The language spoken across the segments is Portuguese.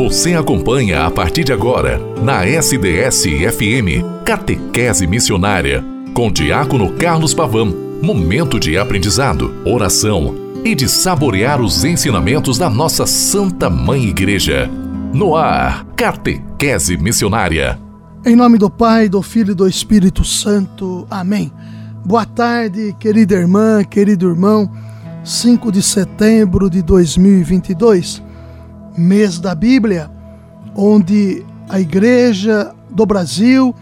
Você acompanha a partir de agora, na SDS-FM, Catequese Missionária, com Diácono Carlos Pavão. Momento de aprendizado, oração e de saborear os ensinamentos da nossa Santa Mãe Igreja. No ar, Catequese Missionária. Em nome do Pai, do Filho e do Espírito Santo. Amém. Boa tarde, querida irmã, querido irmão. 5 de setembro de 2022 mês da Bíblia, onde a Igreja do Brasil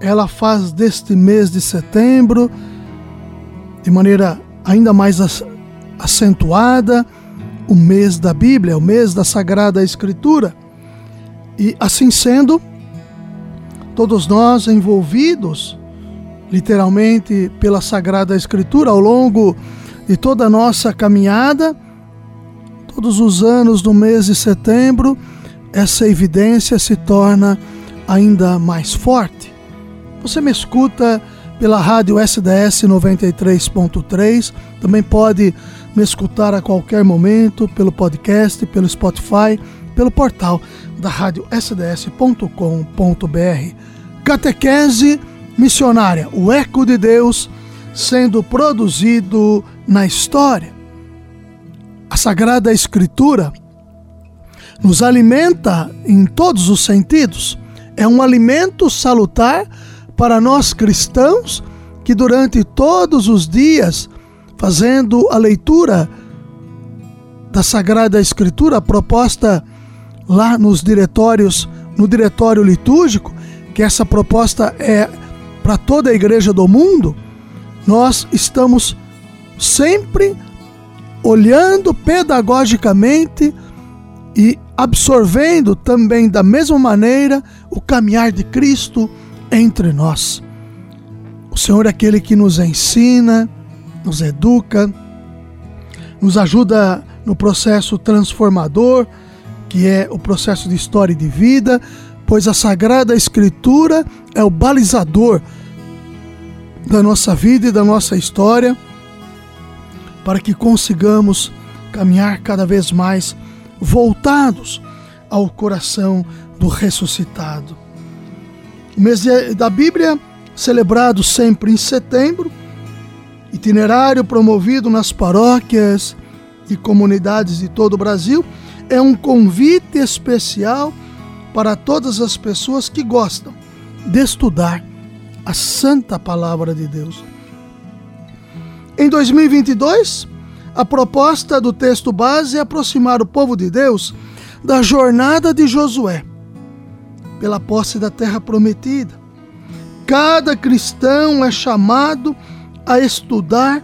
ela faz deste mês de setembro de maneira ainda mais acentuada o mês da Bíblia, o mês da Sagrada Escritura. E assim sendo, todos nós envolvidos literalmente pela Sagrada Escritura ao longo de toda a nossa caminhada, Todos os anos, no mês de setembro, essa evidência se torna ainda mais forte. Você me escuta pela rádio SDS 93.3, também pode me escutar a qualquer momento pelo podcast, pelo Spotify, pelo portal da rádio sds.com.br. Catequese missionária, o eco de Deus sendo produzido na história. A Sagrada Escritura nos alimenta em todos os sentidos. É um alimento salutar para nós cristãos que durante todos os dias, fazendo a leitura da Sagrada Escritura proposta lá nos diretórios, no diretório litúrgico, que essa proposta é para toda a igreja do mundo, nós estamos sempre olhando pedagogicamente e absorvendo também da mesma maneira o caminhar de Cristo entre nós. O Senhor é aquele que nos ensina, nos educa, nos ajuda no processo transformador, que é o processo de história e de vida, pois a Sagrada Escritura é o balizador da nossa vida e da nossa história para que consigamos caminhar cada vez mais voltados ao coração do ressuscitado. O mês da Bíblia, celebrado sempre em setembro, itinerário promovido nas paróquias e comunidades de todo o Brasil, é um convite especial para todas as pessoas que gostam de estudar a santa palavra de Deus. Em 2022, a proposta do texto base é aproximar o povo de Deus da jornada de Josué, pela posse da terra prometida. Cada cristão é chamado a estudar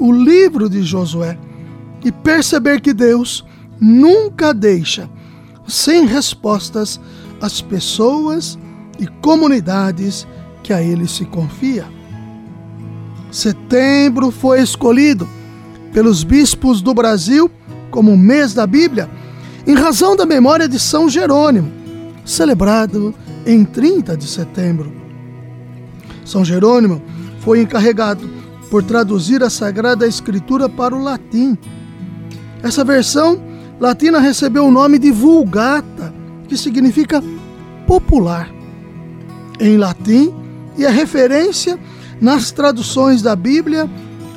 o livro de Josué e perceber que Deus nunca deixa sem respostas as pessoas e comunidades que a ele se confia. Setembro foi escolhido pelos bispos do Brasil como mês da Bíblia, em razão da memória de São Jerônimo, celebrado em 30 de setembro. São Jerônimo foi encarregado por traduzir a Sagrada Escritura para o latim. Essa versão latina recebeu o nome de Vulgata, que significa popular em latim e é referência nas traduções da Bíblia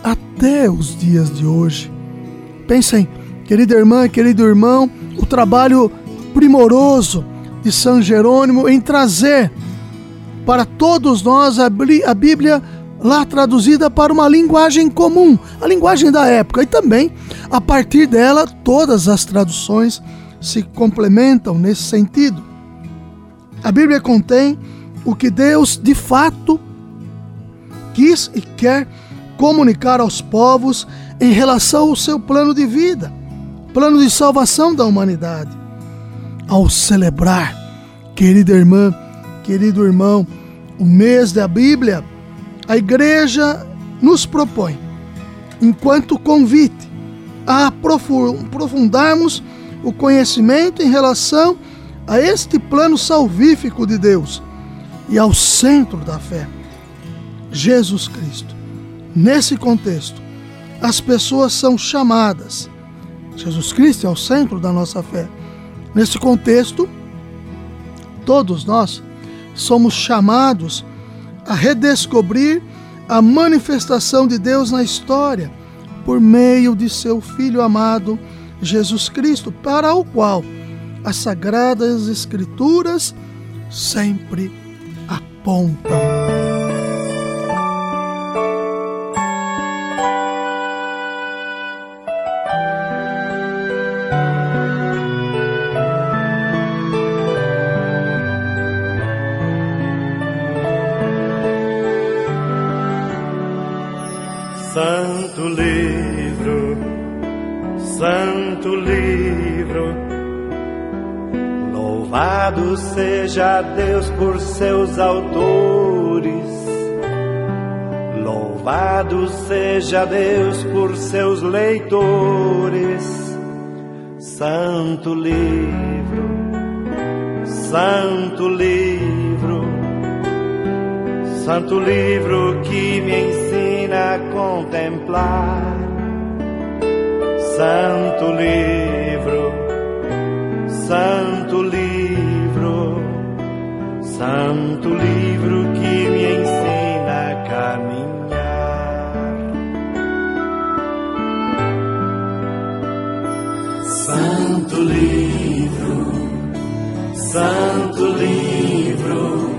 até os dias de hoje. Pensem, querida irmã, querido irmão, o trabalho primoroso de São Jerônimo em trazer para todos nós a Bíblia lá traduzida para uma linguagem comum, a linguagem da época, e também a partir dela todas as traduções se complementam nesse sentido. A Bíblia contém o que Deus de fato quis e quer comunicar aos povos em relação ao seu plano de vida, plano de salvação da humanidade. Ao celebrar, querida irmã, querido irmão, o mês da Bíblia, a igreja nos propõe, enquanto convite, a aprofundarmos o conhecimento em relação a este plano salvífico de Deus e ao centro da fé Jesus Cristo. Nesse contexto, as pessoas são chamadas, Jesus Cristo é o centro da nossa fé, Nesse contexto, todos nós somos chamados a redescobrir a manifestação de Deus na história por meio de seu Filho amado Jesus Cristo, para o qual as Sagradas Escrituras sempre apontam. Louvado seja Deus por seus autores, louvado seja Deus por seus leitores. Santo livro, Santo livro, Santo livro que me ensina a contemplar. Santo livro, santo livro, santo livro que me ensina a caminhar. Santo livro, santo livro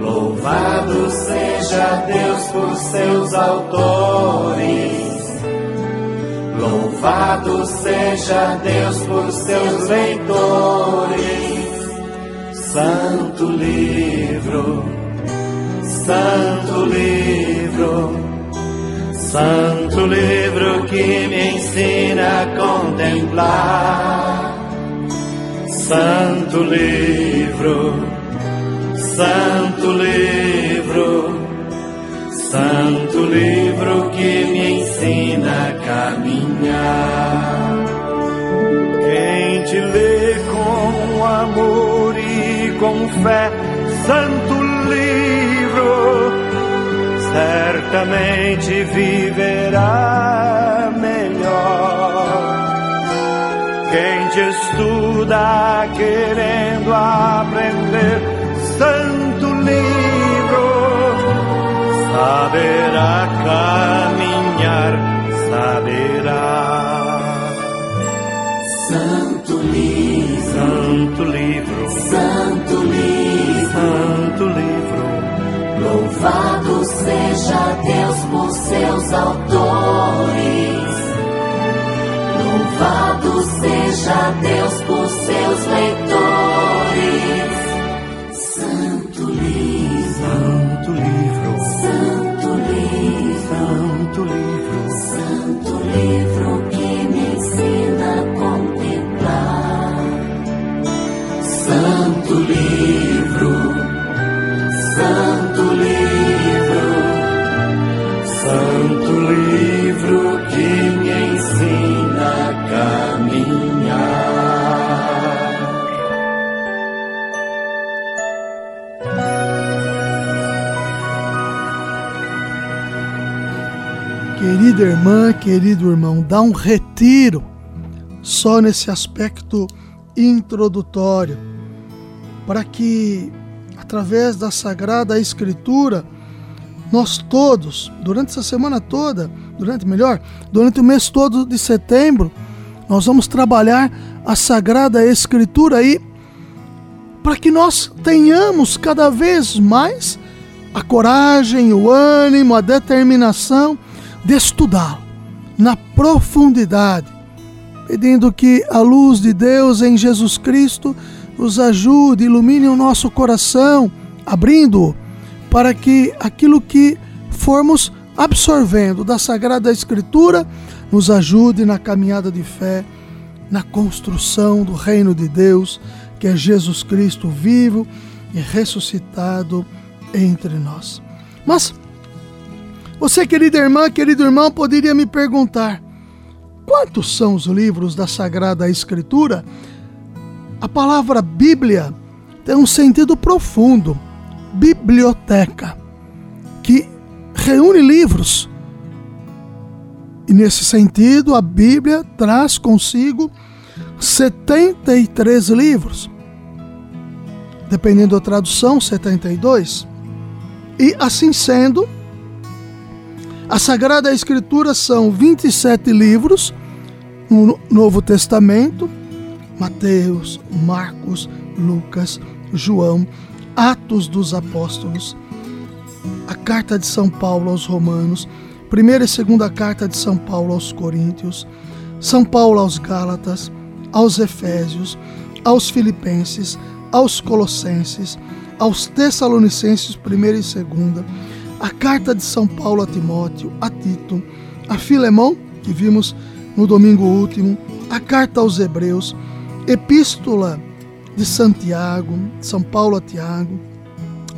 Louvado seja Deus por seus autores. Louvado seja Deus por seus leitores. Santo livro, Santo livro, Santo livro que me ensina a contemplar. Santo livro Santo livro, Santo livro que me ensina a caminhar. Quem te lê com amor fé, Santo livro, certamente viverá melhor. Quem te estuda querendo aprender, santo livro, saberá caminhar, saberá. Santo livro, santo livro, santo seja Deus por seus autores. Louvado seja Deus por seus leitores. Querido irmão, dá um retiro só nesse aspecto introdutório, para que, através da Sagrada Escritura, nós todos, durante essa semana toda, durante melhor, durante o mês todo de setembro, nós vamos trabalhar a Sagrada Escritura aí, para que nós tenhamos cada vez mais a coragem, o ânimo, a determinação de estudá-lo na profundidade, pedindo que a luz de Deus em Jesus Cristo nos ajude, ilumine o nosso coração, abrindo-o para que aquilo que formos absorvendo da Sagrada Escritura nos ajude na caminhada de fé, na construção do reino de Deus, que é Jesus Cristo vivo e ressuscitado entre nós. Mas você, querida irmã, querido irmão, poderia me perguntar: quantos são os livros da Sagrada Escritura? A palavra Bíblia tem um sentido profundo biblioteca que reúne livros. E nesse sentido, a Bíblia traz consigo 73 livros. Dependendo da tradução, 72. E assim sendo, a Sagrada Escritura são 27 livros no Novo Testamento, Mateus, Marcos, Lucas, João, Atos dos Apóstolos, a carta de São Paulo aos Romanos, primeira e segunda carta de São Paulo aos Coríntios, São Paulo aos Gálatas, aos Efésios, aos Filipenses, aos Colossenses, aos Tessalonicenses, primeira e segunda, a carta de São Paulo a Timóteo, a Tito, a Filemão, que vimos no domingo último, a carta aos Hebreus, epístola de Santiago, São Paulo a Tiago,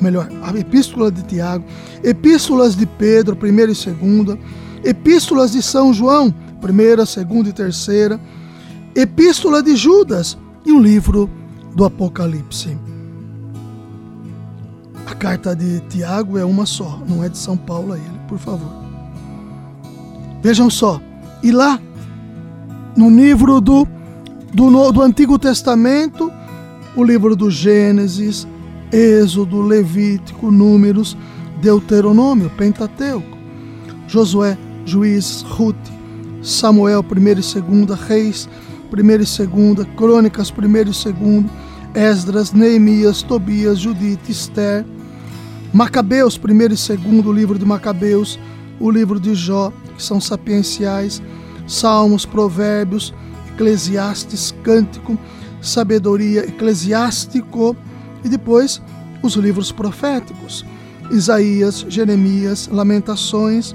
melhor, a epístola de Tiago, epístolas de Pedro, primeira e segunda, epístolas de São João, primeira, segunda e terceira, epístola de Judas e o livro do Apocalipse. Carta de Tiago é uma só, não é de São Paulo a ele, por favor. Vejam só, e lá no livro do, do, do Antigo Testamento, o livro do Gênesis, Êxodo, Levítico, Números, Deuteronômio, Pentateuco, Josué, Juízes, Ruth, Samuel, 1 e 2, Reis, 1 e 2, Crônicas, 1 e 2, Esdras, Neemias, Tobias, Judite, Esther, Macabeus, 1 e 2, livro de Macabeus, o livro de Jó, que são sapienciais, Salmos, Provérbios, Eclesiastes, Cântico, Sabedoria, Eclesiástico, e depois os livros proféticos, Isaías, Jeremias, Lamentações,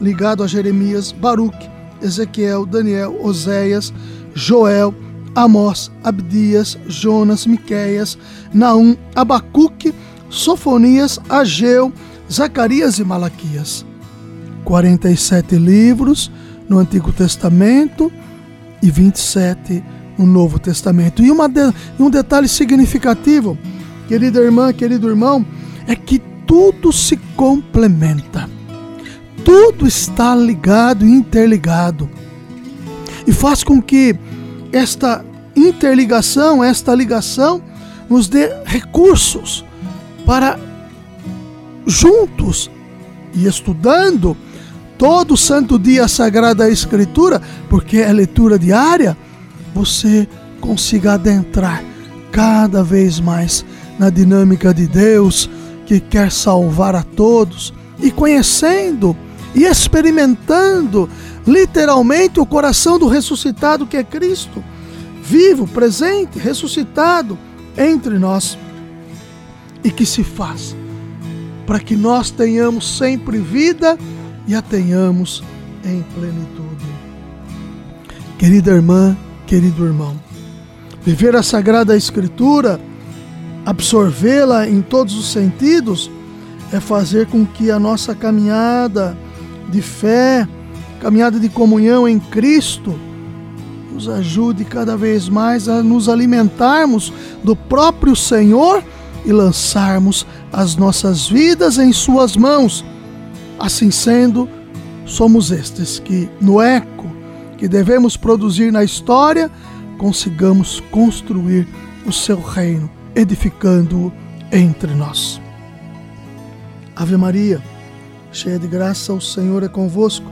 ligado a Jeremias, Baruque, Ezequiel, Daniel, Oséias, Joel, Amós, Abdias, Jonas, Miqueias, Naum, Abacuque, Sofonias, Ageu, Zacarias e Malaquias. 47 livros no Antigo Testamento e 27 no Novo Testamento. E, de, um detalhe significativo querida irmã, querido irmão, é que tudo se complementa. Tudo está ligado e interligado. E faz com que esta interligação, esta ligação, nos dê recursos para juntos e estudando todo santo dia a Sagrada Escritura, porque é leitura diária, você consiga adentrar cada vez mais na dinâmica de Deus que quer salvar a todos e conhecendo e experimentando literalmente o coração do ressuscitado que é Cristo, vivo, presente, ressuscitado entre nós e que se faz para que nós tenhamos sempre vida e a tenhamos em plenitude. Querida irmã, querido irmão, viver a Sagrada Escritura absorvê-la em todos os sentidos, é fazer com que a nossa caminhada de fé, caminhada de comunhão em Cristo, nos ajude cada vez mais a nos alimentarmos do próprio Senhor e lançarmos as nossas vidas em Suas mãos. Assim sendo, somos estes que, no eco que devemos produzir na história, consigamos construir o Seu reino edificando entre nós. Ave Maria, cheia de graça, o Senhor é convosco.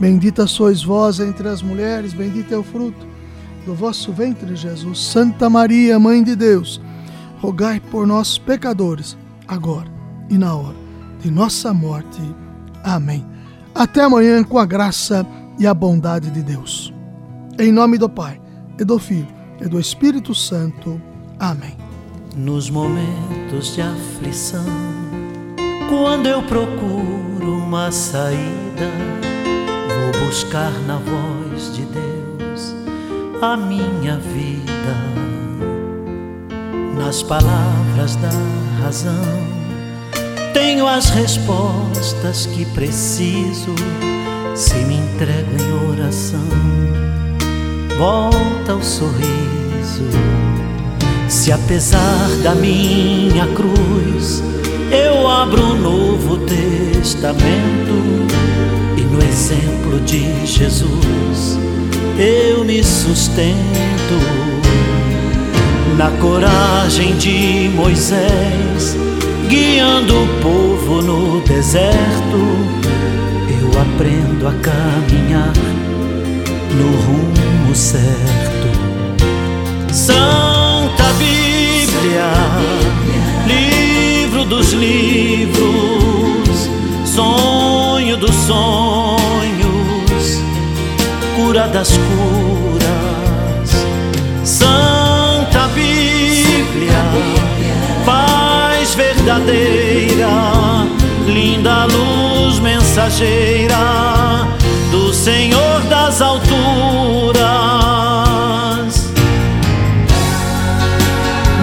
Bendita sois vós entre as mulheres, bendito é o fruto do vosso ventre, Jesus. Santa Maria, Mãe de Deus, rogai por nós, pecadores, agora e na hora de nossa morte. Amém. Até amanhã, com a graça e a bondade de Deus. Em nome do Pai, e do Filho, e do Espírito Santo. Amém nos momentos de aflição, quando eu procuro uma saída, vou buscar na voz de Deus a minha vida, nas palavras da razão. Tenho as respostas que preciso se me entrego em oração. Volta o sorriso se apesar da minha cruz eu abro um novo testamento e no exemplo de Jesus eu me sustento. Na coragem de Moisés, guiando o povo no deserto, eu aprendo a caminhar no rumo certo. Santa Bíblia, livro dos livros, sonho dos sonhos, cura das curas. Verdadeira, linda luz mensageira do Senhor das alturas.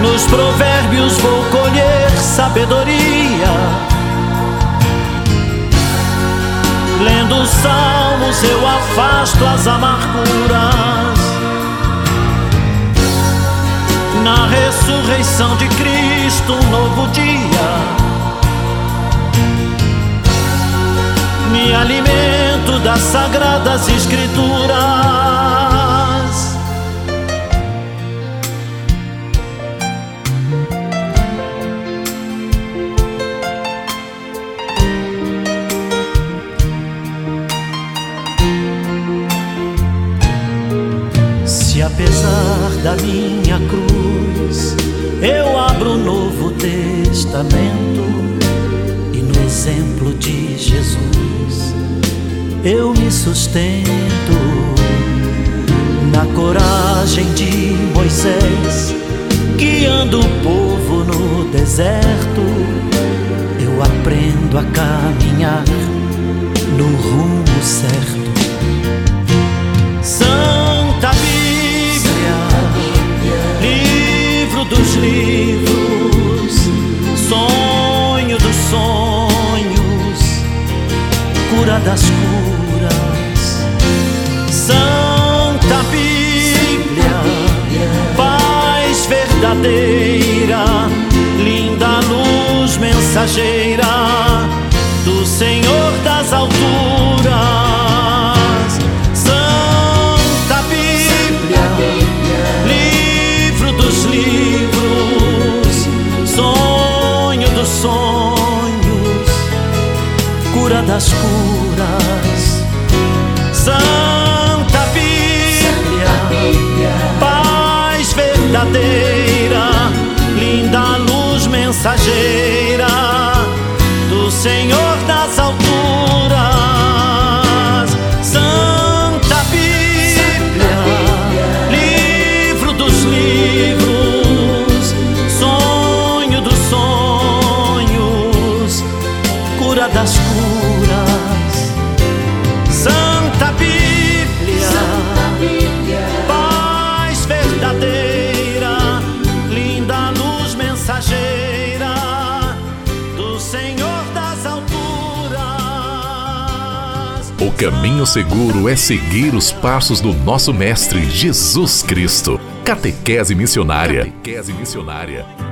Nos provérbios vou colher sabedoria. Lendo os salmos eu afasto as amarguras. Na ressurreição de Cristo, um novo dia. Me alimento das sagradas escrituras. Sustento na coragem de Moisés, guiando o povo no deserto. Eu aprendo a caminhar no rumo certo. Santa Bíblia, livro dos livros, sonho dos sonhos, cura das curas. Santa Bíblia, paz verdadeira, linda luz mensageira do Senhor das alturas. Caminho seguro é seguir os passos do nosso Mestre Jesus Cristo. Catequese Missionária. Catequese Missionária.